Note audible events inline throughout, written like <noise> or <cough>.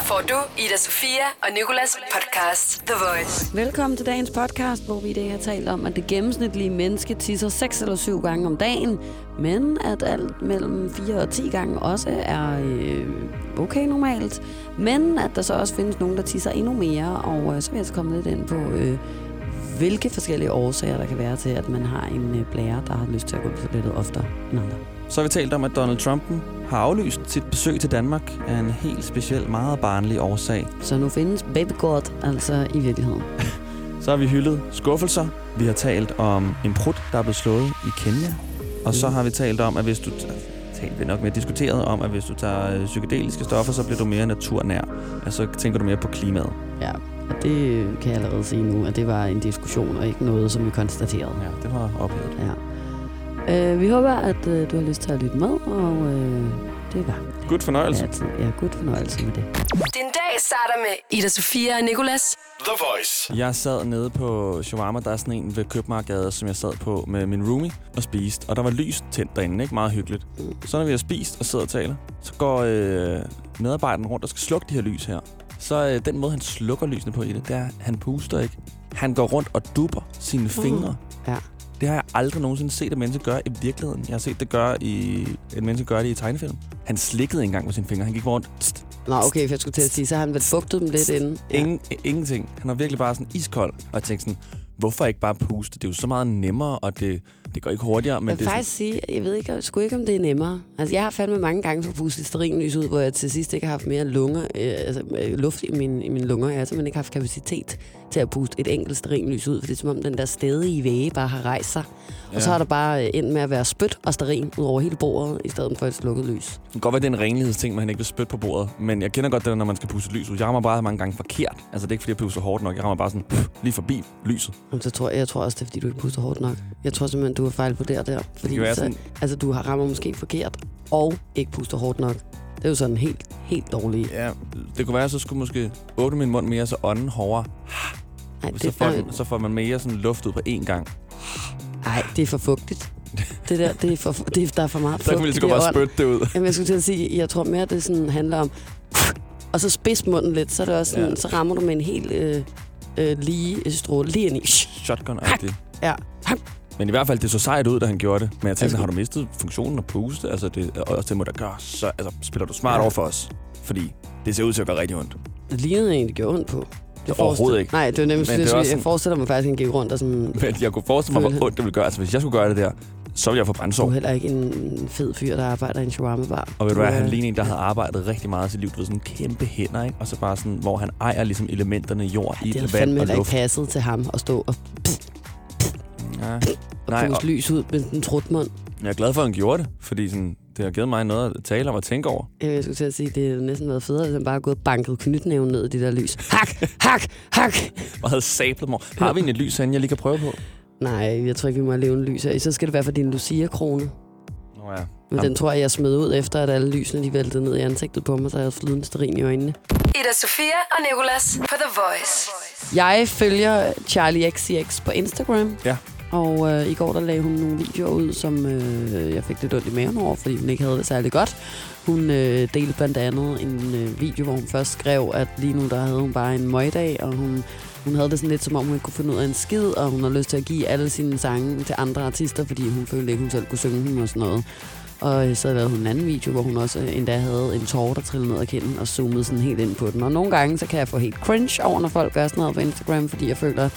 Her får du Ida Sofia og Nikolas podcast The Voice. Velkommen til dagens podcast, hvor vi i dag har talt om, at det gennemsnitlige menneske tisser 6 eller 7 gange om dagen, men at alt mellem 4 og 10 gange også er øh, okay normalt. Men at der så også findes nogen, der tisser endnu mere, og øh, så vil jeg så komme lidt ind på, øh, hvilke forskellige årsager der kan være til, at man har en øh, blære, der har lyst til at gå på toilettet oftere end andre. Så har vi talt om, at Donald Trump har aflyst sit besøg til Danmark af en helt speciel, meget barnlig årsag. Så nu findes baby God altså i virkeligheden. <laughs> Så har vi hyldet skuffelser. Vi har talt om en prut, der er blevet slået i Kenya. Og så Mm. har vi talt om, at hvis du... Talt vi nok mere diskuteret om, at hvis du tager øh, psykedeliske stoffer, så bliver du mere naturnær. Altså tænker du mere på klimaet. Ja, og det kan jeg allerede sige nu, at det var en diskussion og ikke noget, som vi konstaterede. Ja, det var oplevet. Ja. Øh, vi håber, at øh, du har lyst til at lytte med, og øh, det var God fornøjelse. altid. Ja, god fornøjelse med det. Din dag starter med Ida Sofia og Nikolas. The Voice. Jeg sad nede på Shawarma, der er sådan en ved Købmarkedet, som jeg sad på med min roomie og spiste. Og der var lys tændt derinde, ikke? Meget hyggeligt. Så når vi har spist og sidder og taler, så går øh, medarbejderen rundt og skal slukke de her lys her. Så øh, den måde, han slukker lysene på i det, det er, at han puster ikke. Han går rundt og dupper sine fingre. Ja. Det har jeg aldrig nogensinde set et menneske gøre i virkeligheden. Jeg har set det gøre i, et menneske gøre det i tegnefilm. Han slikkede engang med sine fingre. Han gik rundt. Tst, Nå, okay, for jeg skulle til at sige, så har han vel fugtet dem lidt inden. Ingen, ingenting. Han var virkelig bare sådan iskold. Og jeg tænkte sådan, hvorfor ikke bare puste? Det er jo så meget nemmere, og det, det går ikke hurtigere. Men jeg det vil er faktisk sige, jeg ved ikke, sgu ikke, om det er nemmere. Altså, jeg har fandme mange gange fået pustet stearinlys ud, hvor jeg til sidst ikke har haft mere lunger, øh, altså, øh, luft i, min, i mine lunger. Jeg har simpelthen ikke haft kapacitet til at puste et enkelt stearinlys ud, for det er som om den der stedige væge bare har rejst sig. Ja. Og så har der bare øh, endt med at være spyt og stearin ud over hele bordet, i stedet for et slukket lys. Det kan godt være, det er en renlighedsting, man ikke vil spytte på bordet. Men jeg kender godt det, når man skal puste lys ud. Jeg rammer bare mange gange forkert. Altså, det er ikke, fordi jeg puster hårdt nok. Jeg rammer bare sådan pff, lige forbi lyset. Jamen, så tror jeg, jeg tror også, det er, fordi du ikke puster hårdt nok. Jeg tror simpelthen, du har fejl på der der. Fordi kan være så, sådan- altså, du har rammer måske forkert, og ikke puster hårdt nok. Det er jo sådan helt, helt dårligt. Ja, det kunne være, at så skulle måske åbne min mund mere, så ånden hårdere. Nej, Så det, får, nej, den, så får man mere sådan luft ud på én gang. Ej, det er for fugtigt. Det der, det er for, det er, der er for meget <laughs> Så kan fugt vi lige så godt det bare spytte det ud. Jamen, jeg skulle til at sige, jeg tror mere, det sådan handler om... Og så spids munden lidt, så, er det også sådan, Ja. så rammer du med en helt øh, øh, lige stråle lige ind i. Shotgun-agtigt. Ja. Men i hvert fald, det så sejt ud, da han gjorde det. Men jeg tænkte, Altså- har du mistet funktionen at puste? Altså, det, og det må da gøre. Så altså, spiller du smart Ja. over for os. Fordi det ser ud til at gøre rigtig ondt. Det lignede egentlig, det gjorde ondt på. Det Overhovedet ikke. Nej, det var nemlig Men sådan, det jeg, også jeg sådan- forestiller mig faktisk, at han gik rundt og sådan... Men jeg kunne forestille mig, hvor ondt det ville gøre. Altså, hvis jeg skulle gøre det der, så ville jeg få Du brændsår. er heller ikke en fed fyr, der arbejder i en shawarma-bar. Og ved du hvad, er- han ligner en, der havde arbejdet rigtig meget i sit liv. Du ved, sådan kæmpe hænder, ikke? Og så bare sådan, hvor han ejer ligesom elementerne jord, Det havde vand fandme og heller ikke luft. passet til ham at stå og, Ja. og Nej, puste og- lys ud med den trutmund. Jeg er glad for, at han gjorde det, fordi sådan, det har givet mig noget at tale om og tænke over. Jeg skulle til at sige, det havde næsten været federe, hvis han bare havde gået og banket knytnæven ned i det der lys. Hak, hak, hak. Og havde sablet mig. Har vi egentlig et lys herinde, jeg lige kan prøve på? Nej, jeg tror ikke, vi må have levende lys her. Så skal det være for din Lucia-krone. Nå ja. Men Jamen. den tror jeg, jeg smed ud efter, at alle lysene de væltede ned i ansigtet på mig, så jeg havde flydende sterin i øjnene. Ida Sofia og Nikolas på The Voice. Jeg følger Charlie XCX på Instagram. Ja. Og øh, i går der lagde hun nogle videoer ud, som øh, jeg fik lidt ondt i maven over, fordi hun ikke havde det særlig godt. Hun øh, delte blandt andet en øh, video, hvor hun først skrev, at lige nu der havde hun bare en møgdag, og hun, hun havde det sådan lidt som om, hun ikke kunne finde ud af en skid, og hun har lyst til at give alle sine sange til andre artister, fordi hun følte ikke, hun selv kunne synge dem og sådan noget. Og øh, så lavede hun en anden video, hvor hun også øh, endda havde en tårer, der trillede ned ad kinden og zoomede sådan helt ind på den. Og nogle gange, så kan jeg få helt cringe over, når folk gør sådan noget på Instagram, fordi jeg føler,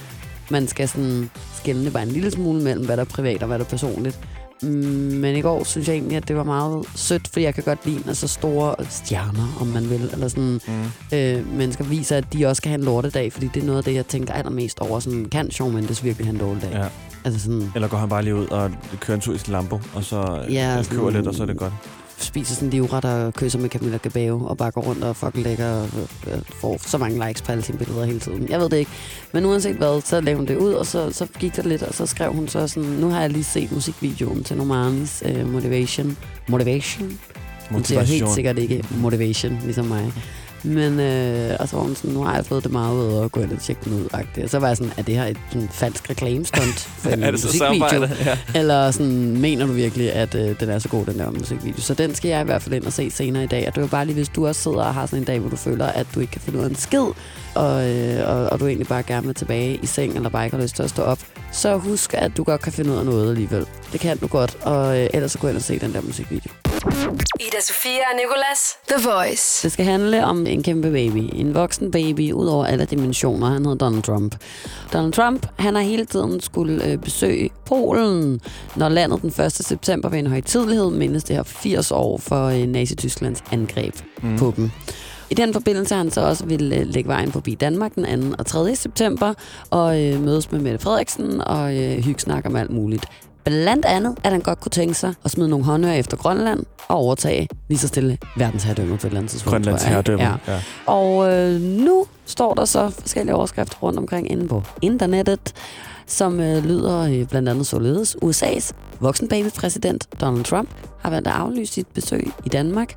man skal sådan skælne bare en lille smule mellem, hvad der er privat og hvad der er personligt. Men i går synes jeg egentlig, at det var meget sødt, fordi jeg kan godt lide, når så store stjerner, om man vil, eller sådan, Mm. øh, mennesker viser, at de også kan have en lortedag, fordi det er noget af det, jeg tænker allermest over. Sådan, kan Shawn Mendes virkelig have en dårlig dag? Ja. Altså sådan, Eller går han bare lige ud og kører en tur i sin Lambo, og så Ja, sådan- køber lidt, og så er det godt. Spiser sådan livret og kysser med Camilla Cabello og bare går rundt og fucking lækker og øh, får så mange likes på alle sine billeder hele tiden. Jeg ved det ikke. Men uanset hvad, så lavede hun det ud, og så, så gik der lidt, og så skrev hun så sådan, nu har jeg lige set musikvideoen til Normandis øh, Motivation. Motivation? Hun siger helt sikkert ikke motivation, ligesom mig. Men, øh, og så var hun sådan, nu har jeg fået det meget ud og gå ind og tjekke den ud. -agtigt. Og så var jeg sådan, er det her et sådan, falsk reklamestunt for <laughs> en er det musikvideo? Ja. Eller sådan, mener du virkelig, at øh, den er så god, den der musikvideo? Så den skal jeg i hvert fald ind og se senere i dag. Og det var bare lige, hvis du også sidder og har sådan en dag, hvor du føler, at du ikke kan finde ud af en skid, og, øh, og, og du egentlig bare gerne vil tilbage i seng, eller bare ikke har lyst til at stå op, så husk, at du godt kan finde ud af noget alligevel. Det kan du godt, og øh, ellers så gå ind og se den der musikvideo. Ida Sofia og Nicolas. The Voice. Det skal handle om en kæmpe baby. En voksen baby ud over alle dimensioner. Han hedder Donald Trump. Donald Trump, han har hele tiden skulle øh, besøge Polen, når landet den 1. september ved en højtidlighed mindes det her 80 år for øh, Nazi-Tysklands angreb mm. på dem. I den forbindelse har han så også ville øh, lægge vejen forbi Danmark den 2. og 3. september og øh, mødes med Mette Frederiksen og øh, hygge snakke om alt muligt. Blandt andet, at han godt kunne tænke sig at smide nogle håndører efter Grønland og overtage lige så stille verdensherredømmet på et eller andet tidspunkt. Grønlands herredømme. Ja. Ja. Og øh, nu står der så forskellige overskrifter rundt omkring inde på internettet, som øh, lyder øh, blandt andet således. USA's voksenbabypræsident Donald Trump har valgt at aflyse sit besøg i Danmark,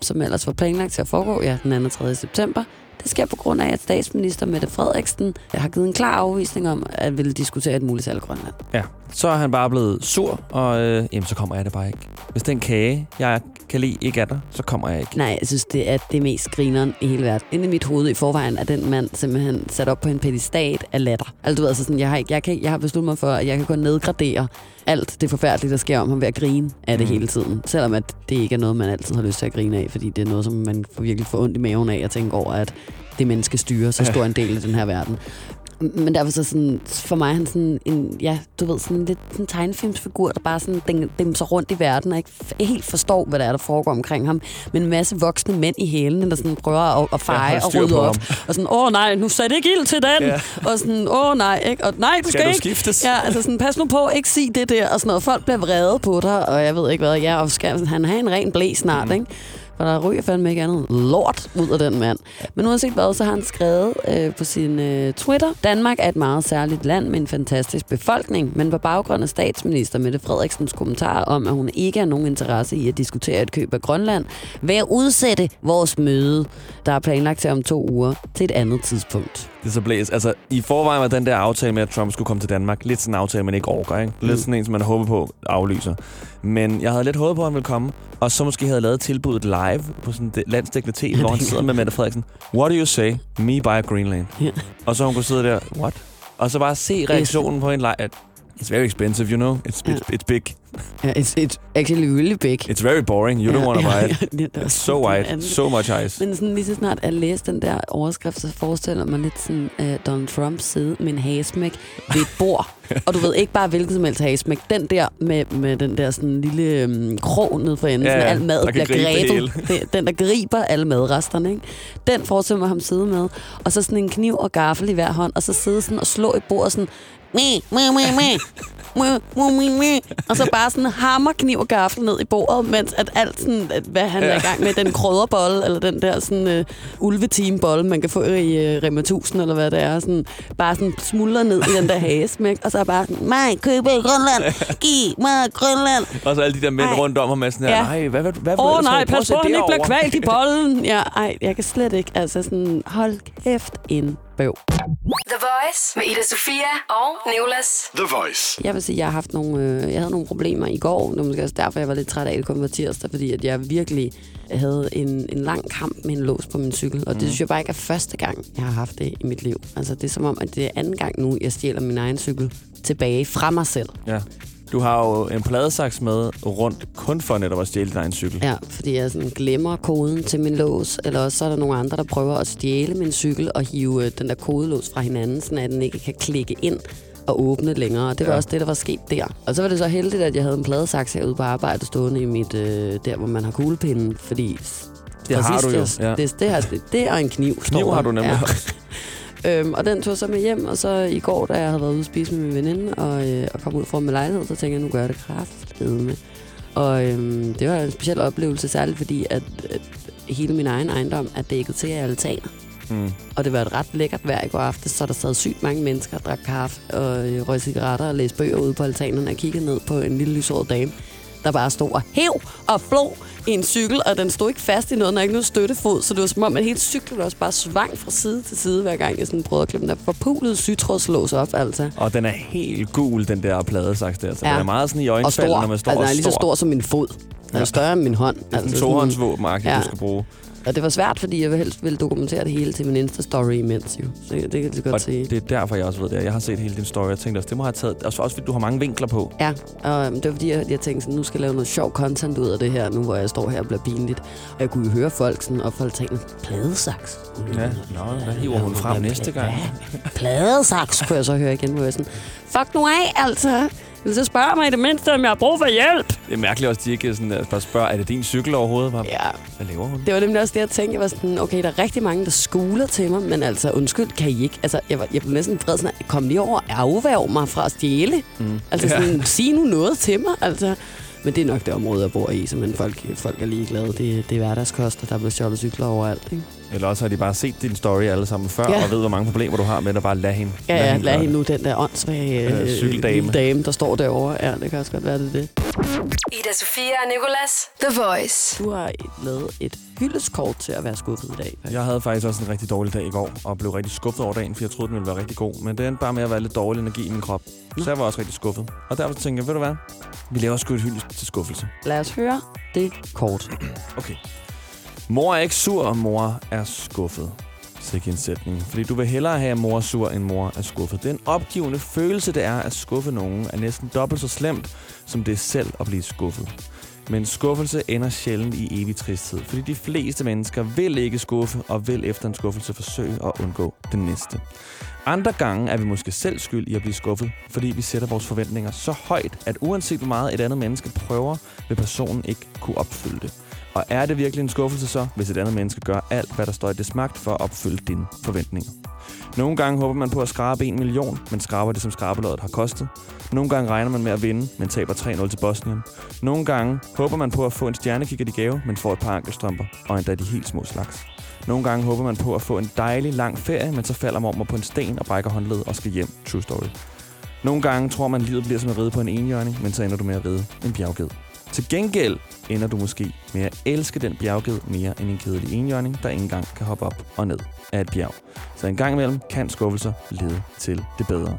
som ellers var planlagt til at foregå ja, den 2. og 3. september. Det sker på grund af, at statsminister Mette Frederiksen har givet en klar afvisning om at ville diskutere et muligt salg i Grønland. ja. Så er han bare blevet sur, og øh, jamen, så kommer jeg det bare ikke. Hvis den kage, jeg kan lide, ikke er der, så kommer jeg ikke. Nej, jeg synes, det er det mest grineren i hele verden. Inde i mit hoved i forvejen er den mand simpelthen sat op på en pedestat af latter. Altså, du ved, altså sådan, jeg, har, ikke- jeg, kan, jeg har besluttet mig for, at jeg kan gå nedgradere alt det forfærdelige, der sker om ham ved at grine af det Mm. hele tiden. Selvom at det ikke er noget, man altid har lyst til at grine af, fordi det er noget, som man får virkelig får ondt i maven af at tænke over, at det menneske styrer så stor en del af den her verden. Men derfor så sådan, for mig han sådan en, ja, du ved, sådan en lidt sådan en tegnefilmsfigur, der bare sådan dem, dem så rundt i verden, og ikke helt forstår, hvad der er, der foregår omkring ham. Men en masse voksne mænd i hælene, der sådan prøver at, at feje og rydde op. ham. Og sådan, åh nej, nu satte ikke ild til den. Ja. Og sådan, åh nej, ikke? Og nej, du skal, Skal du ikke. skiftes? Ja, altså sådan, pas nu på, ikke sig det der, og sådan noget. Folk bliver vrede på dig, og jeg ved ikke hvad. Ja, og skal han have en ren blæ snart, mm. ikke? For der ryger fandme ikke andet lort ud af den mand. Men uanset hvad, så har han skrevet øh, på sin øh, Twitter, Danmark er et meget særligt land med en fantastisk befolkning, men på baggrund af statsminister Mette Frederiksens kommentar om, at hun ikke har nogen interesse i at diskutere et køb af Grønland, vil jeg udsætte vores møde, der er planlagt til om to uger, til et andet tidspunkt. Det er så blæs. Altså, i forvejen var den der aftale med, at Trump skulle komme til Danmark, lidt sådan en aftale, man ikke orker, ikke? Lidt sådan en, som man håber på aflyser. Men jeg havde lidt håbet på, at han ville komme, og så måske havde lavet tilbuddet live på sådan et landsdækkende tv, hvor han sidder med Mette Frederiksen. What do you say? Me buy Greenland. Ja. Og så hun kunne sidde der, what? Og så bare se reaktionen på en live, at it's very expensive, you know? It's, it's, it's big. Ja, it's, it's actually really big. It's very boring. You don't want to buy it. <laughs> er It's so anden. So much ice. Men sådan lige så snart jeg læste den der overskrift, så forestiller mig lidt sådan uh, Donald Trump sidde med en hagesmæk ved et bord. <laughs> og du ved ikke bare hvilken som helst hagesmæk. Den der med, med den der sådan lille um, krog ned for enden, Ja, sådan al mad bliver grebet. Det, den, der griber alle madresterne. Ikke? Den forestiller mig ham sidde med. Og så sådan en kniv og gaffel i hver hånd, og så sidde sådan og slå i bordet sådan, Mu, mu, mi, mi. Og så bare sådan hammer kniv og gaffel ned i bordet, mens at alt sådan, at hvad han ja. er i gang med, den krydderbolle, eller den der sådan uh, ulveteambolle, man kan få i uh, Rema 1000, eller hvad det er, sådan, bare sådan smuldrer ned i den der hagesmæk, og så er bare sådan, mig, køb i Grønland, giv mig Grønland. Og så alle de der mænd Ej. rundt om ham er sådan her, Ja. nej, hvad, hvad, hvad Åh oh, du nej, pas på, han ikke bliver derovre." kvalt i bollen. Ja, ej, jeg kan slet ikke. Altså sådan, hold kæft en bøv. The Voice med Ida Sofia og Nicolas. The Voice. Jeg vil sige, at jeg har haft nogle, øh, jeg havde nogle problemer i går. Det var måske også derfor, jeg var lidt træt af, at det kom på tirsdag, fordi at jeg virkelig havde en, en lang kamp med en lås på min cykel. Og det synes jeg bare ikke er første gang, jeg har haft det i mit liv. Altså, det er som om, at det er anden gang nu, jeg stjæler min egen cykel tilbage fra mig selv. Ja. Du har jo en pladesaks med rundt, kun for netop at stjæle din egen cykel. Ja, fordi jeg sådan glemmer koden til min lås, eller også så er der nogle andre, der prøver at stjæle min cykel og hive øh, den der kodelås fra hinanden, så den ikke kan klikke ind og åbne længere. Og det var Ja. også det, der var sket der. Og så var det så heldigt, at jeg havde en pladesaks herude på arbejde stående i mit, øh, der hvor man har kuglepinden, fordi Det har du jo, Det, ja. det, det, har, det er en kniv. Kniv har du nemlig Ja. også. Øhm, og den tog så med hjem, og så i går, da jeg havde været ude at spise med min veninde, og, øh, og kom ud fra min lejlighed, så tænkte jeg, nu gør jeg det kraftedeme. Og øhm, det var en speciel oplevelse, særligt fordi, at, at hele min egen ejendom er dækket til af altaner. Mm. Og det var et ret lækkert vejr i går aftes, så der sad sygt mange mennesker og drak kaffe og øh, røg cigaretter og læste bøger ude på altanerne og kiggede ned på en lille lyshåret dame, der bare stod og hæv og flå i en cykel, og den stod ikke fast i noget, havde ikke noget støttefod, så det var som om, at hele cyklen også bare svang fra side til side, hver gang jeg sådan prøvede at klippe den der forpulede sytrådslås op, altså. Og den er helt gul, den der pladesaks der. Så Ja. den er meget sådan i stor. når man står altså, den er lige så stor. som min fod. Den er større end min hånd. Det er sådan altså, en sådan- tohåndsvåben, ja. Ja. du skal bruge. Og det var svært, fordi jeg helst ville dokumentere det hele til min Insta-story imens jo. Så det kan lige godt Og sige. det er derfor, jeg også ved det. Jeg har set hele din story, og jeg tænkte også, det må have taget... Altså også fordi du har mange vinkler på. Ja, og øhm, det var fordi, jeg, jeg tænkte sådan, nu skal jeg lave noget sjov content ud af det her, nu hvor jeg står her og bliver pinligt. Og jeg kunne jo høre folk sådan, og folk tænkte, pladesaks. Ja, nå, hvad hiver hun frem næste gang? Pladesaks, kunne jeg så høre igen, hvor jeg sådan, fuck nu af, altså. Vil så spørge mig i det mindste, om jeg har brug for hjælp? Det er mærkeligt også, at de ikke sådan, at bare spørger, er det din cykel overhovedet? Hvad, Ja, hvad laver hun? det var nemlig også det, jeg tænkte. Jeg var sådan, okay, der er rigtig mange, der skuler til mig, men altså, undskyld, kan I ikke? Altså, jeg, var, jeg blev næsten vred sådan, kom lige over og afværg mig fra at stjæle. Mm. Altså Ja. sådan, sig nu noget til mig, altså. Men det er nok det område, jeg bor i, så men folk, folk er ligeglade. Det, det er hverdagskost, og der bliver stjålet cykler overalt. Ikke? Eller også har de bare set din story alle sammen før, Ja. ja. og ved, hvor mange problemer du har med at bare lade hende. Ja, ja, lad gøre hende det. nu den der åndssvage Øh, øh, cykeldame. dame, der står derovre. Ja, det kan også godt være, det det. Ida Sofia og Nicolas. The Voice. Du har lavet et hyldeskort til at være skuffet i dag. Jeg havde faktisk også en rigtig dårlig dag i går, og blev rigtig skuffet over dagen, for jeg troede, den ville være rigtig god. Men det endte bare med at være lidt dårlig energi i min krop. Så jeg var også rigtig skuffet. Og derfor tænkte jeg, ved du hvad? Vi laver sgu et hyldest til skuffelse. Lad os høre det kort. Okay. Mor er ikke sur, mor er skuffet. Sikke en sætning. Fordi du vil hellere have, at mor er sur, end mor er skuffet. Den opgivende følelse, det er at skuffe nogen, er næsten dobbelt så slemt, som det er selv at blive skuffet. Men skuffelse ender sjældent i evig tristhed, fordi de fleste mennesker vil ikke skuffe og vil efter en skuffelse forsøge at undgå den næste. Andre gange er vi måske selv skyld i at blive skuffet, fordi vi sætter vores forventninger så højt, at uanset hvor meget et andet menneske prøver, vil personen ikke kunne opfylde det. Og er det virkelig en skuffelse så, hvis et andet menneske gør alt, hvad der står i dets magt for at opfylde dine forventninger? Nogle gange håber man på at skrabe en million, men skraber det, som skrabelådet har kostet. Nogle gange regner man med at vinde, men taber 3-0 til Bosnien. Nogle gange håber man på at få en stjernekikker i gave, men får et par ankelstrømper, og endda de helt små slags. Nogle gange håber man på at få en dejlig lang ferie, men så falder mormor på en sten og brækker håndledet og skal hjem. True story. Nogle gange tror man, at livet bliver som at ride på en enhjørning, men så ender du med at ride en bjergged. Til gengæld ender du måske med at elske den bjergged mere end en kedelig enhjørning, der ikke engang kan hoppe op og ned af et bjerg. Så en gang imellem kan skuffelser lede til det bedre.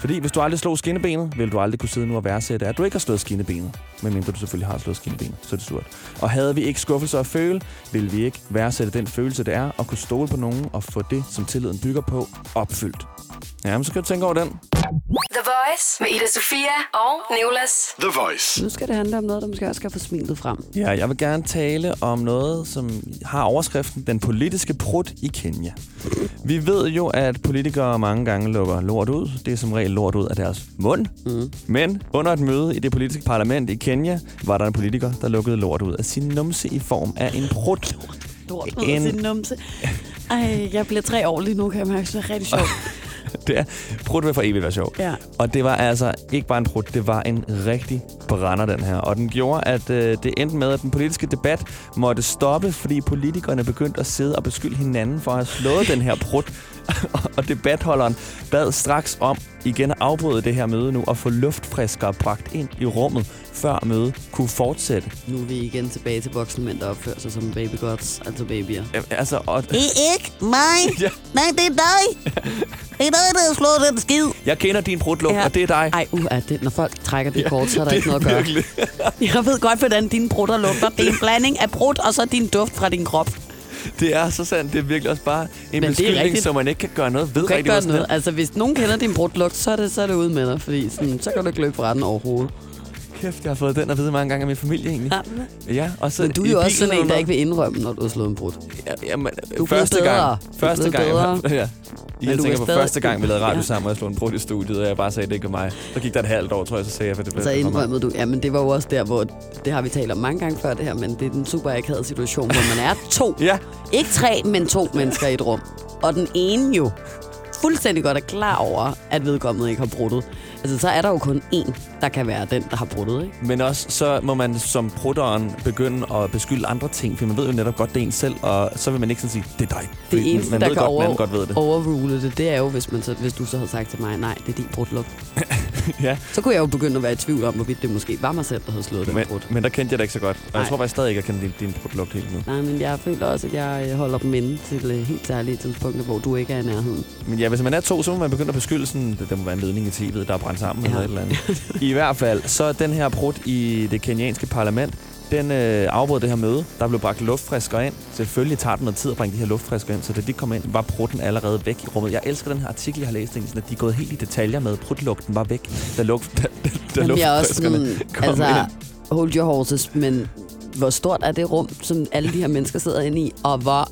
Fordi hvis du aldrig slog skinnebenet, vil du aldrig kunne sidde nu og værdsætte, at du ikke har slået skinnebenet. Medmindre du selvfølgelig har slået skinnebenet, så er det surt. Og havde vi ikke skuffelser at føle, ville vi ikke værdsætte den følelse, det er at kunne stole på nogen og få det, som tilliden bygger på, opfyldt. Jamen, så kan du tænke over den. The Voice med Ida Sofia og Nicolas. The Voice. Nu skal det handle om noget, der måske også skal få smilet frem. Ja, jeg vil gerne tale om noget, som har overskriften Den politiske prut i Kenya. Vi ved jo, at politikere mange gange lukker lort ud. Det er som regel lort ud af deres mund. Mm. Men under et møde i det politiske parlament i Kenya, var der en politiker, der lukkede lort ud af sin numse i form af en prut. Lort ud af sin numse. Ej, jeg bliver tre år lige nu, kan jeg mærke. Det er rigtig sjovt. <laughs> <laughs> Det er, prut vil for evigt være sjov. Ja. Og det var altså ikke bare en prut, det var en rigtig brænder, den her. Og den gjorde, at øh, det endte med, at den politiske debat måtte stoppe, fordi politikerne begyndte at sidde og beskylde hinanden for at have slået den her prut. <laughs> og debatholderen bad straks om igen at afbryde det her møde nu og få luftfriskere bragt ind i rummet, før mødet kunne fortsætte. Nu er vi igen tilbage til voksne mænd, der opfører sig som baby gods, altså babyer. Jamen, Altså, og, Det er ikke mig. <laughs> Ja. Nej, det er dig. Det er dig, der har slået den skid. jeg kender din prutlugt, Ja. og det er dig. Ej, uh, er det, når folk trækker det kort, så er der ikke noget at gøre. <laughs> Jeg ved godt, hvordan dine brutter lugter. Det er en <laughs> blanding af brud og så din duft fra din krop. Det er så sandt. Det er virkelig også bare en Men beskyldning, som man ikke kan gøre noget ved. Du kan ikke gøre noget. Altså, hvis nogen kender din brudlugt, så er det, så er det ude med dig. Fordi sådan, så kan du ikke løbe fra den overhovedet. Kæft, jeg har fået den at vide mange gange af min familie egentlig. Ja, og så Men du er i jo også sådan en, der ikke vil indrømme, når du har slået en brud. Ja, jamen, Du første bedre. gang. Første gang. bedre. <laughs> Ja. Men Jeg tænker er på stadig- første gang, vi lavede radio Ja. sammen, og jeg slog en brud i studiet, og jeg bare sagde, det ikke var mig. Så gik der et halvt år, tror jeg, så sagde jeg, for det blev Så indrømmede du, ja, men det var jo også der, hvor, det har vi talt om mange gange før det her, men det er den super akavede situation, hvor man er to. <laughs> Ja, Ikke tre, men to mennesker i et rum. Og den ene jo fuldstændig godt er klar over, at vedkommende ikke har bruttet. Altså, så er der jo kun én, der kan være den, der har bruttet, ikke? men også så må man som prutteren begynde at beskylde andre ting, for man ved jo netop godt, det er en selv, og så vil man ikke sådan sige, det er dig. Det eneste, man der ved kan godt, over, man godt ved det. overrule det, det er jo, hvis, man så, hvis du så havde sagt til mig, nej, det er din brudlugt. <laughs> <laughs> ja, Så kunne jeg jo begynde at være i tvivl om, hvorvidt det måske var mig selv, der havde slået den men, brud. men der kendte jeg det ikke så godt. Og Nej. jeg tror faktisk stadig ikke, jeg kender din, din brudlugt helt nu. Nej, men jeg føler også, at jeg øh, holder dem inde til øh, helt særlige tidspunkter, hvor du ikke er i nærheden. Men ja, hvis man er to, så må man begynde at beskylde sådan, det, der må være en ledning i tv'et, der er brændt sammen Ja. eller et eller andet. I hvert fald, så er den her brud i det kenyanske parlament, den øh, afbrød det her møde. Der blev bragt luftfrisker ind. Selvfølgelig tager det noget tid at bringe de her luftfrisker ind, så da de kom ind, var brudden allerede væk i rummet. Jeg elsker den her artikel, jeg har læst, sådan, at de er gået helt i detaljer med, at brudlugten var væk, da, luft, <laughs> da, da, da Jamen, jeg er også luftfriskerne sådan, kom altså, ind. hold your horses, men hvor stort er det rum, som alle de her mennesker sidder inde i, og hvor,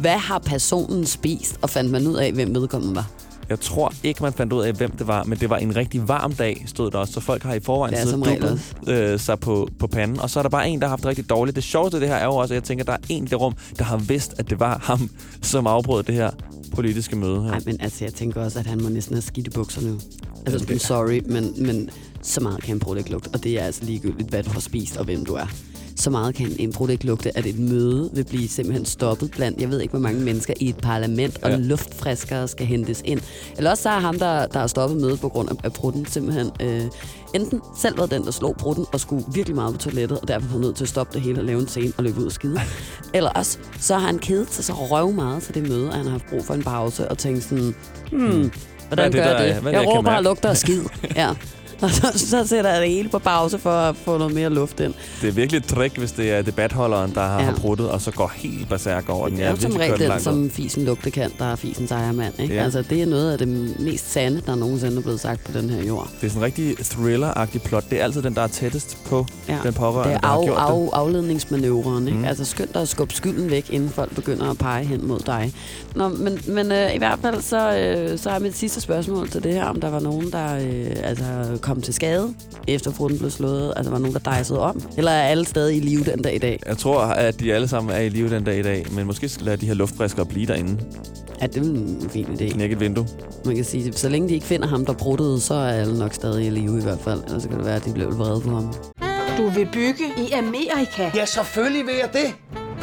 hvad har personen spist, og fandt man ud af, hvem vedkommende var? Jeg tror ikke, man fandt ud af, hvem det var, men det var en rigtig varm dag, stod der også. Så folk har i forvejen Det siddet øh, sig på, på panden. Og så er der bare en, der har haft det rigtig dårligt. Det sjoveste af det her er jo også, at jeg tænker, at der er en i det rum, der har vidst, at det var ham, som afbrød det her politiske møde her. Nej, men altså, jeg tænker også, at han må næsten have skidt i bukserne nu. Altså, det- I'm sorry, men, men så meget kan en ikke lugte, og det er altså ligegyldigt, hvad du har spist og hvem du er. Så meget kan en brud ikke lugte, at et møde vil blive simpelthen stoppet blandt, jeg ved ikke, hvor mange mennesker i et parlament, og Ja. luftfriskere skal hentes ind. Eller også så er ham, der, der har stoppet mødet på grund af, af brudden, simpelthen øh, enten selv været den, der slog brudden og skulle virkelig meget på toilettet, og derfor var nødt til at stoppe det hele og lave en scene og løbe ud og skide. Eller også, så har han kedet sig så røv meget til det møde, at han har haft brug for en pause og tænkt sådan, hmm, hvordan det, gør jeg der- det? hvad er det, jeg jeg råber og lugter og skid. <laughs> ja. Og <laughs> så, så sætter jeg det hele på pause for at få noget mere luft ind. Det er virkelig et trick, hvis det er debatholderen, der har, Ja. har bruttet, og så går helt berserk over den. Det er jo som regel den, som fisen lugte kan, der er fisens ejermand. Ikke? Ja. Altså, det er noget af det mest sande, der nogensinde er blevet sagt på den her jord. Det er sådan en rigtig thriller-agtig plot. Det er altid den, der er tættest på Ja. den pårørende, Det er der har af, det. af, afledningsmanøvren, ikke? Mm. Altså skynd dig at skubbe skylden væk, inden folk begynder at pege hen mod dig. Nå, men, men øh, i hvert fald så, øh, så er mit sidste spørgsmål til det her, om der var nogen, der øh, altså, kom til skade, efter bruden blev slået. Altså var nogen, der dejsede om? Eller er alle stadig i live den dag i dag? Jeg tror, at de alle sammen er i live den dag i dag, men måske skal lade de her luftfriskere blive derinde. Ja, det er en fin idé. Knække et vindue. Man kan sige, så længe de ikke finder ham, der bruttede, så er alle nok stadig i live i hvert fald. Ellers kan det være, at de blev vrede på ham. Du vil bygge i Amerika? Ja, selvfølgelig vil jeg det.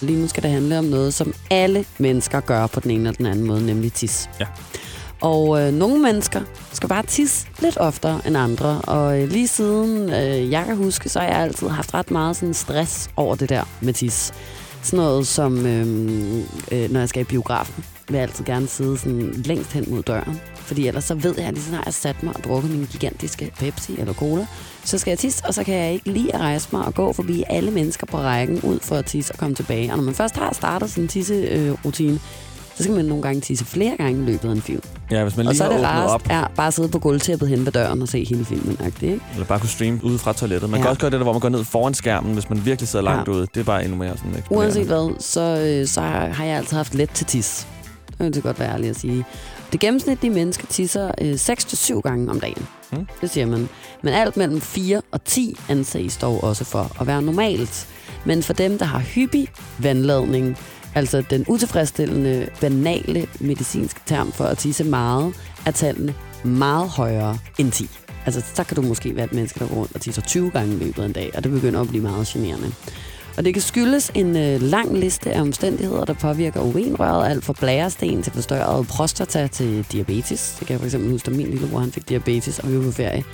Lige nu skal det handle om noget, som alle mennesker gør på den ene eller den anden måde, nemlig tis. Ja. Og øh, nogle mennesker skal bare tisse lidt oftere end andre. Og øh, lige siden øh, jeg kan huske, så har jeg altid haft ret meget sådan stress over det der med tis. Sådan noget som, øh, øh, når jeg skal i biografen, vil jeg altid gerne sidde sådan længst hen mod døren. Fordi ellers så ved jeg, at lige så snart jeg sat mig og drukket min gigantiske Pepsi eller Cola, så skal jeg tisse, og så kan jeg ikke lige at rejse mig og gå forbi alle mennesker på rækken ud for at tisse og komme tilbage. Og når man først har startet en tisserutine, så skal man nogle gange tisse flere gange i løbet af en film. Ja, hvis man lige Og så er det rarest op, er bare sidde på gulvtæppet hen ved døren og se hele filmen. Ikke? eller bare kunne streame ude fra toilettet. Man Ja. kan også gøre det, der, hvor man går ned foran skærmen, hvis man virkelig sidder langt Ja. ude. Det er bare endnu mere sådan Uanset hvad, så, øh, så har jeg altid haft let til tis. Det jeg godt være ærlig at sige. Det gennemsnitlige menneske tisser øh, 6-7 gange om dagen. Mm. Det siger man. Men alt mellem 4 og 10 anses dog også for at være normalt. Men for dem, der har hyppig vandladning, altså den utilfredsstillende, banale medicinske term for at tisse meget, er tallene meget højere end 10. Altså, så kan du måske være et menneske, der går rundt og tisser 20 gange i løbet af en dag, og det begynder at blive meget generende. Og det kan skyldes en øh, lang liste af omstændigheder, der påvirker urinrøret, alt fra blæresten til forstørret prostata til diabetes. Det kan jeg for eksempel huske, da min lillebror han fik diabetes, og vi var på ferie.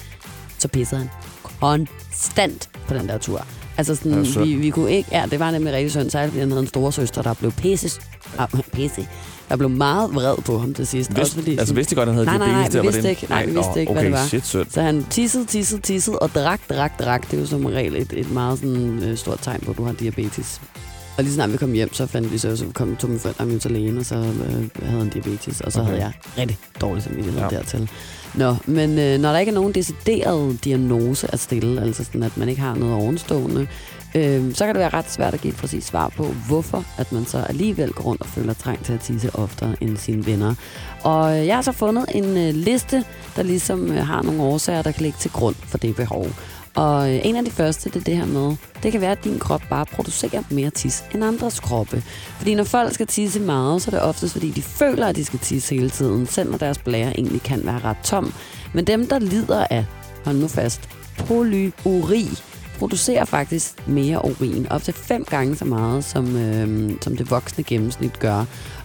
Så pissede han konstant på den der tur. Altså sådan, sødt. vi, vi kunne ikke... Ja, det var nemlig rigtig synd, særligt fordi han havde en store søster, der blev pisses, ah, <laughs> pisse, Jeg blev meget vred på ham til sidst. Vidste- også fordi, altså, vidste I godt, han havde nej, nej, nej, vi vidste det? ikke, nej, vi vidste ikke, hvad okay, det var. shit, sødt. Så han tissede, tissede, tissede og drak, drak, drak. Det er jo som regel et, et meget sådan, øh, stort tegn på, at du har diabetes. Og lige snart vi kom hjem, så fandt vi så, så kom, tog mine forældre jo til lægen, og så øh, havde han diabetes, og så Okay. havde jeg rigtig dårlig samvittighed ja. dertil. Nå, men øh, når der ikke er nogen decideret diagnose at stille, altså sådan, at man ikke har noget ovenstående, øh, så kan det være ret svært at give et præcist svar på, hvorfor at man så alligevel går rundt og føler trang til at tisse oftere end sine venner. Og øh, jeg har så fundet en øh, liste, der ligesom øh, har nogle årsager, der kan ligge til grund for det behov. Og øh, en af de første, det er det her med, det kan være, at din krop bare producerer mere tis end andres kroppe. Fordi når folk skal tisse meget, så er det oftest, fordi de føler, at de skal tisse hele tiden, selv når deres blære egentlig kan være ret tom. Men dem, der lider af, hold nu fast, polyuri, producerer faktisk mere urin, op til fem gange så meget, som, øh, som det voksne gennemsnit gør.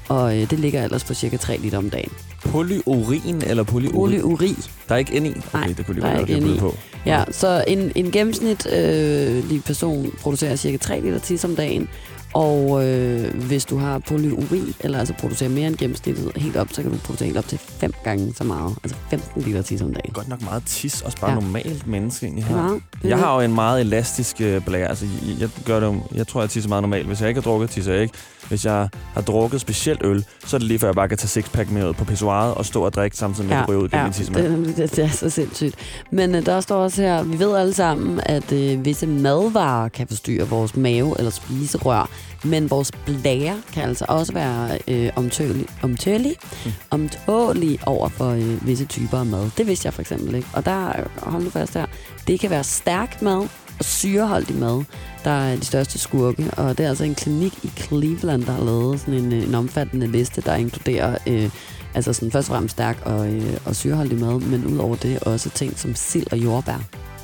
Og øh, det ligger ellers på cirka 3 liter om dagen. Polyurin eller polyuri? Polyuri. Der er ikke ind i? Okay, Nej, det kunne lige være, ikke i. på. Ja, så en, en gennemsnit øh, person producerer cirka 3 liter tis om dagen, og øh, hvis du har polyuri, eller altså producerer mere end gennemsnittet helt op, så kan du producere helt op til 5 gange så meget, altså 15 liter tis om dagen. Godt nok meget tis, også bare Ja. normalt menneske egentlig er har. meget. Jeg har jo en meget elastisk øh, blære. Altså, jeg, jeg, gør det, jeg tror, jeg tisser meget normalt. Hvis jeg ikke har drukket, tisser jeg ikke. Hvis jeg har drukket specielt øl, så er det lige før, jeg bare kan tage sixpack med ud på pissoiret og stå og drikke samtidig med, at det ryger ud gennem ja, tissemand. det, det, det er så sindssygt. Men øh, der står også her, vi ved alle sammen, at øh, visse madvarer kan forstyrre vores mave eller spiserør, men vores blære kan altså også være øh, omtølig, omtølig, Mm. omtålig over for øh, visse typer af mad. Det vidste jeg for eksempel ikke. Og der, hold nu fast her, det kan være stærk mad og syreholdig mad, der er de største skurke. Og det er altså en klinik i Cleveland, der har lavet sådan en, øh, en omfattende liste, der inkluderer øh, altså sådan først og fremmest stærk og, øh, og syreholdig mad, men udover det også ting som sild og jordbær.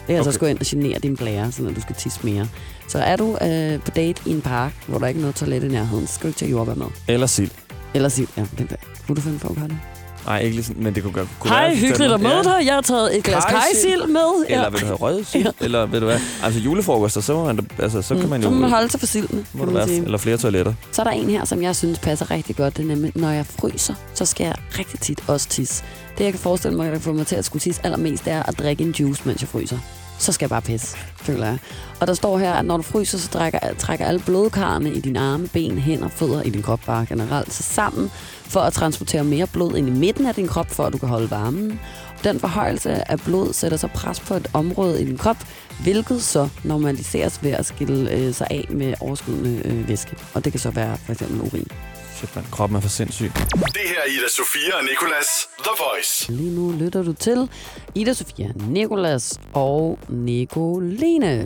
Det er altså Okay. at gå ind og genere din blære, så du skal tisse mere. Så er du øh, på date i en park, hvor der ikke er noget toilet i nærheden, så skal du tage jordbær med. Eller sild. Eller sild, ja. Det, kunne du finde på at gøre det? Nej, ikke lige sådan, men det kunne, gøre- kunne Hej, være... hyggeligt at møde dig. Jeg har taget et glas Kajsild. med. Eller vil du have rød sild? Ja. Eller ved du hvad? Altså julefrokoster, så, må man, altså, så kan man så jo... må man holde sig for sildene, må der man være, sige. eller flere toiletter. Så er der en her, som jeg synes passer rigtig godt. Det er nemlig, når jeg fryser, så skal jeg rigtig tit også tisse. Det, jeg kan forestille mig, der kan få mig til at skulle tisse allermest, det er at drikke en juice, mens jeg fryser. Så skal jeg bare pisse, føler jeg. Og der står her, at når du fryser, så trækker, trækker alle blodkarrene i dine arme, ben, hænder, fødder i din krop bare generelt sig sammen, for at transportere mere blod ind i midten af din krop, for at du kan holde varmen. Den forhøjelse af blod sætter så pres på et område i din krop, hvilket så normaliseres ved at skille øh, sig af med overskydende øh, væske. Og det kan så være for eksempel urin. Shit, man. Kroppen er for sindssyg. Det her er Ida Sofia og Nicolas The Voice. Lige nu lytter du til Ida Sofia, Nikolas og Nicoline.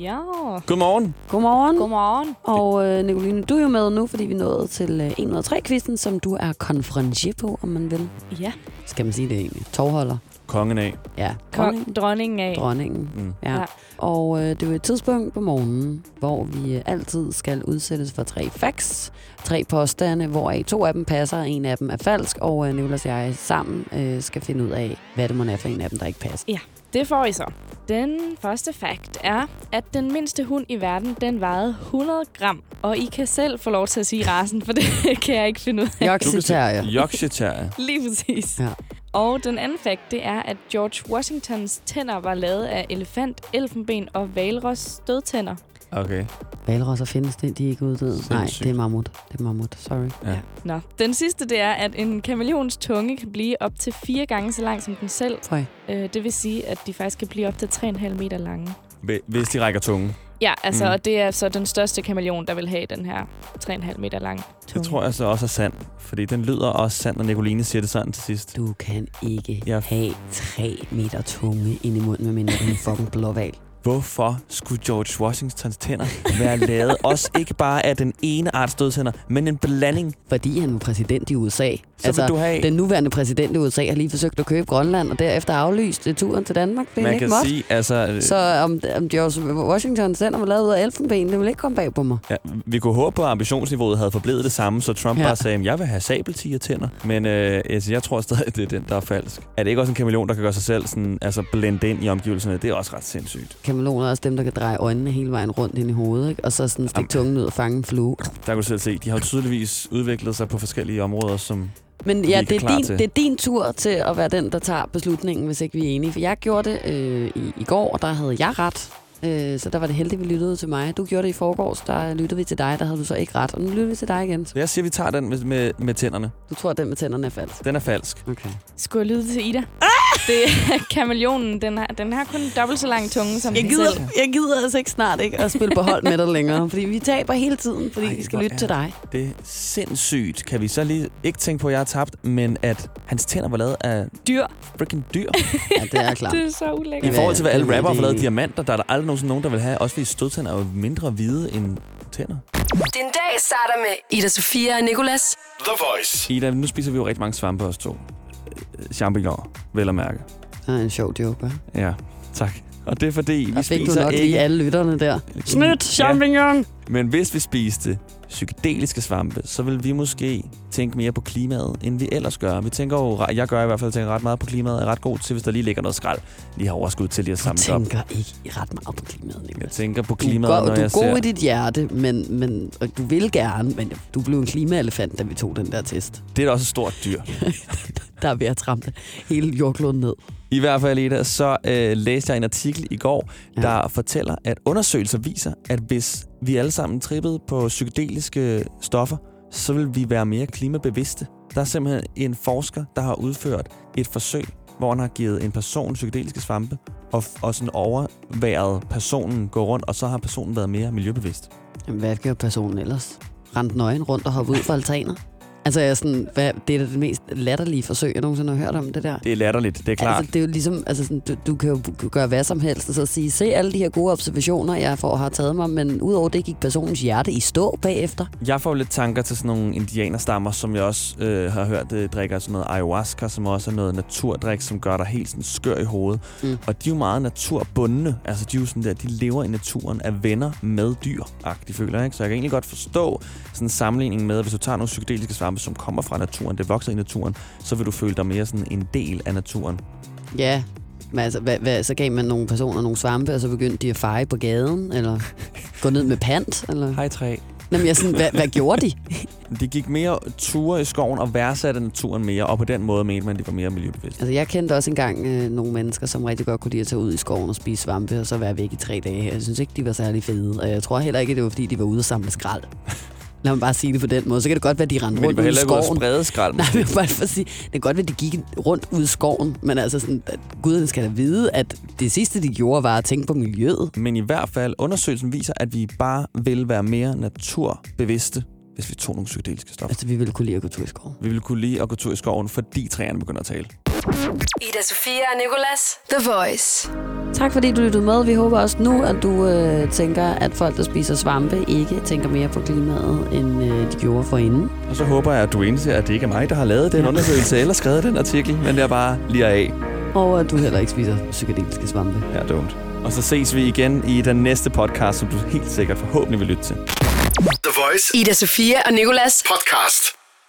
Ja. Godmorgen. Godmorgen. Godmorgen. Og øh, Nicoline, du er jo med nu, fordi vi nåede til øh, 1 ud af 3 quizzen, som du er konferencier på, om man vil. Ja. Skal man sige det egentlig? Tovholder. Kongen af. Ja, Kong, dronningen af. Dronningen. Mm. Ja. Ja. Og øh, det er jo et tidspunkt på morgenen, hvor vi øh, altid skal udsættes for tre facts. Tre påstande, hvoraf to af dem passer, og en af dem er falsk. Og øh, Nicolas og jeg sammen øh, skal finde ud af, hvad det må er for en af dem, der ikke passer. Ja, det får I så. Den første fact er, at den mindste hund i verden, den vejede 100 gram. Og I kan selv få lov til at sige rasen, for det <laughs> kan jeg ikke finde ud af. Yorkshire Terrier. Yorkshire Terrier. Lige præcis. Ja. Og den anden fact, det er, at George Washingtons tænder var lavet af elefant, elfenben og valros stødtænder. Okay. Valrosser findes det, de er ikke uddøde. Nej, Sindssygt. det er mammut. Det er mammut, sorry. Ja. Nå. Den sidste, det er, at en kameleons tunge kan blive op til fire gange så lang som den selv. Øh, det vil sige, at de faktisk kan blive op til 3,5 meter lange. Hvi- Hvis de rækker tungen. Ja, altså, Mm. og det er så den største kameleon, der vil have den her 3,5 meter lang Det tunge. tror jeg så også er sandt. Fordi den lyder også sandt, når Nicoline siger det sådan til sidst. Du kan ikke Jeg- have 3 meter tunge ind i munden, medmindre du er en fucking blåval. Hvorfor skulle George Washingtons tænder være lavet også ikke bare af den ene art stødtænder, men en blanding? Fordi han var præsident i USA. Så vil du have... Den nuværende præsident i USA har lige forsøgt at købe Grønland, og derefter aflyst turen til Danmark. Det er Man ikke kan måt. sige, altså... øh, Så om, om George Washington selv var lavet ud af elfenben, det vil ikke komme bag på mig. Ja, vi kunne håbe på, at ambitionsniveauet havde forblevet det samme, så Trump Ja. bare sagde, at jeg vil have sabeltiger-tænder. Men øh, altså, jeg tror stadig, det er den, der er falsk. Er det ikke også en kameleon, der kan gøre sig selv sådan, altså blende ind i omgivelserne? Det er også ret sindssygt. Kameleoner er også dem, der kan dreje øjnene hele vejen rundt ind i hovedet, ikke? og så sådan stikke tungen ud og fange en flue. Der kan du selv se, de har jo tydeligvis udviklet sig på forskellige områder, som Men ja, det er, din, til. det er din tur til at være den, der tager beslutningen, hvis ikke vi er enige. For jeg gjorde det øh, i, i går, og der havde jeg ret. Øh, så der var det heldigt, vi lyttede til mig. Du gjorde det i forgårs, der lyttede vi til dig, der havde du så ikke ret. Og nu lytter vi til dig igen. Så jeg siger, vi tager den med, med, med tænderne. Du tror, at den med tænderne er falsk? Den er falsk. Okay. Skulle jeg lyde til Ida? Det er kameleonen. Den har, den har kun dobbelt så lang tunge som Jeg gider, selv. jeg gider altså ikke snart ikke at spille på hold med dig længere, fordi vi taber hele tiden, fordi Ej, vi skal lytte er til dig. Det er sindssygt. Kan vi så lige ikke tænke på, at jeg har tabt, men at hans tænder var lavet af Dyr. freaking dyr. Ja, det er <laughs> klart. Det er så ulækkert. I forhold til, hvad alle rapper har lavet diamanter, der er der aldrig nogensinde nogen, der vil have. Også fordi stødtænder er jo mindre hvide end tænder. Din dag starter med Ida Sofia og Nicolas. The Voice. Ida, nu spiser vi jo rigtig mange svampe os to. Champignon, vel at mærke. Det er en sjov joke, hva'? Ja, tak. Og det er fordi, Der vi fik du spiser nok lige ikke... alle lytterne der. Snydt, Ja. champignon! Men hvis vi spiste psykedeliske svampe, så vil vi måske tænke mere på klimaet, end vi ellers gør. Vi tænker jo, jeg gør i hvert fald tænker ret meget på klimaet, er ret god til, hvis der lige ligger noget skrald, lige har overskud til lige at Du samle op. tænker ikke ret meget på klimaet, Niklas. Jeg tænker på Du klimaet, go- når du jeg er god ser... i dit hjerte, men, men og du vil gerne, men du blev en klimaelefant, da vi tog den der test. Det er da også et stort dyr. <laughs> Der er ved at trampe hele jordkloden ned. I hvert fald, Ida, så øh, læste jeg en artikel i går, Ja. der fortæller, at undersøgelser viser, at hvis vi alle sammen trippede på psykedeliske stoffer, så vil vi være mere klimabevidste. Der er simpelthen en forsker, der har udført et forsøg, hvor han har givet en person psykedeliske svampe, og, og sådan overværet personen gå rundt, og så har personen været mere miljøbevidst. Jamen, hvad gør personen ellers? Rent nøgen rundt og hoppe ud fra altaner? Altså, jeg er sådan, hvad, det er det mest latterlige forsøg, jeg nogensinde har hørt om det der. Det er latterligt, det er klart. Altså, det er jo ligesom, altså sådan, du, du kan jo gøre hvad som helst, og så sige, se alle de her gode observationer, jeg får har taget mig, men udover det gik personens hjerte i stå bagefter. Jeg får lidt tanker til sådan nogle indianerstammer, som jeg også øh, har hørt øh, drikker sådan noget ayahuasca, som også er noget naturdrik, som gør dig helt sådan skør i hovedet. Mm. Og de er jo meget naturbundne. Altså, de er jo sådan der, de lever i naturen, er venner med dyr, de føler, ikke? Så jeg kan egentlig godt forstå sådan en sammenligning med, at hvis du tager nogle psykedeliske svampe, som kommer fra naturen, det vokser i naturen, så vil du føle dig mere sådan en del af naturen. Ja, men altså, hvad, hvad, så gav man nogle personer nogle svampe, og så begyndte de at feje på gaden, eller gå ned med pant, eller... Hej træ. Jamen, jeg sådan, hvad, hvad gjorde de? <laughs> De gik mere ture i skoven og værdsatte naturen mere, og på den måde mente man, at de var mere miljøbevidste. Altså, jeg kendte også engang øh, nogle mennesker, som rigtig godt kunne lide at tage ud i skoven og spise svampe, og så være væk i tre dage. Jeg synes ikke, de var særlig fede, og jeg tror heller ikke, det var, fordi de var ude og samle skrald. Lad mig bare sige det på den måde. Så kan det godt være, at de rendte Men de rundt i ude at skoven. sprede skrald. Nej, men bare for at sige, det kan godt være, at de gik rundt ud i skoven, men altså sådan, at guderne skal da vide, at det sidste, de gjorde, var at tænke på miljøet. Men i hvert fald, undersøgelsen viser, at vi bare vil være mere naturbevidste, hvis vi tog nogle psykedeliske stoffer. Altså, vi ville kunne lide at gå tur i skoven. Vi vil kunne lide at gå tur i skoven, fordi træerne begynder at tale. Ida Sofia og Nicolas. The Voice. Tak fordi du lyttede med. Vi håber også nu, at du øh, tænker, at folk, der spiser svampe, ikke tænker mere på klimaet, end øh, de gjorde forinden. Og så håber jeg, at du indser, at det ikke er mig, der har lavet den undersøgelse eller skrevet den artikel, men det er bare lige af. Og at du heller ikke spiser psykedeliske svampe. Ja, dumt. Og så ses vi igen i den næste podcast, som du helt sikkert forhåbentlig vil lytte til. The Voice Ida Sofia og Nicolas. podcast.